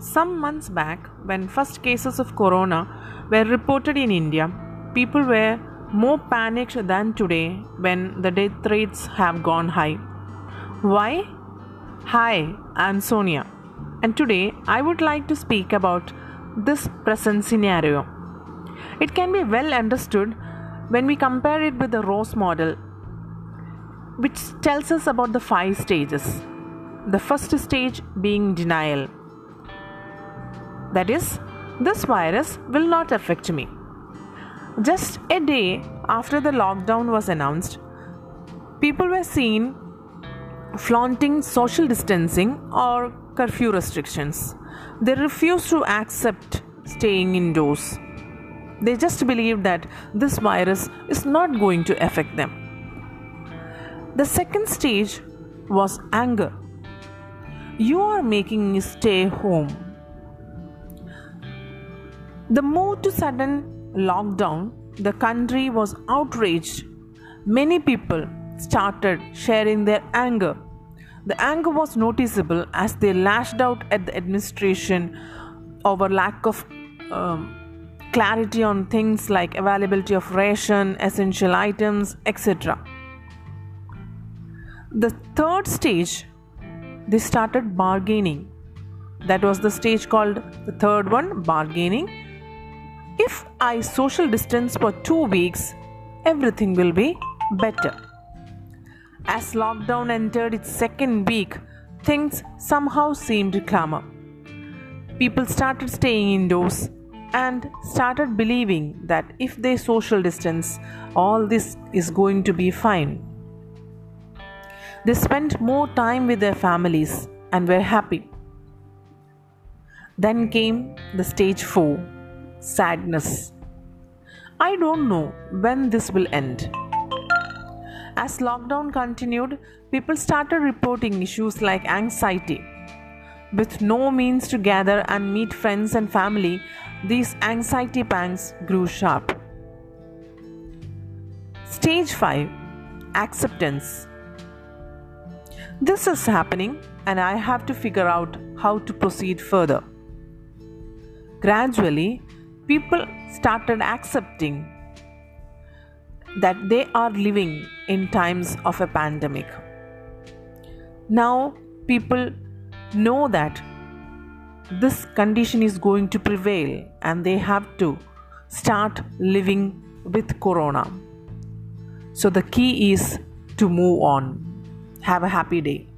Some months back, when first cases of corona were reported in India, people were more panicked than today when the death rates have gone high. Why? Hi, I'm Sonia, and today I would like to speak about this present scenario. It can be well understood when we compare it with the Ross model, which tells us about the five stages. The first stage being denial. That is, this virus will not affect me. Just a day after the lockdown was announced, people were seen flaunting social distancing or curfew restrictions. They refused to accept staying indoors. They just believed that this virus is not going to affect them. The second stage was anger. You are making me stay home. The move to sudden lockdown, the country was outraged. Many people started sharing their anger. The anger was noticeable as they lashed out at the administration over lack of um, clarity on things like availability of ration, essential items, etc. The third stage, they started bargaining. That was the stage called the third one, bargaining. I social distance for two weeks, everything will be better. As lockdown entered its second week, things somehow seemed calmer. People started staying indoors and started believing that if they social distance, all this is going to be fine. They spent more time with their families and were happy. Then came the stage 4 sadness. I don't know when this will end. As lockdown continued, people started reporting issues like anxiety. With no means to gather and meet friends and family, these anxiety pangs grew sharp. Stage 5 Acceptance This is happening, and I have to figure out how to proceed further. Gradually, people started accepting that they are living in times of a pandemic. Now, people know that this condition is going to prevail and they have to start living with corona. So, the key is to move on. Have a happy day.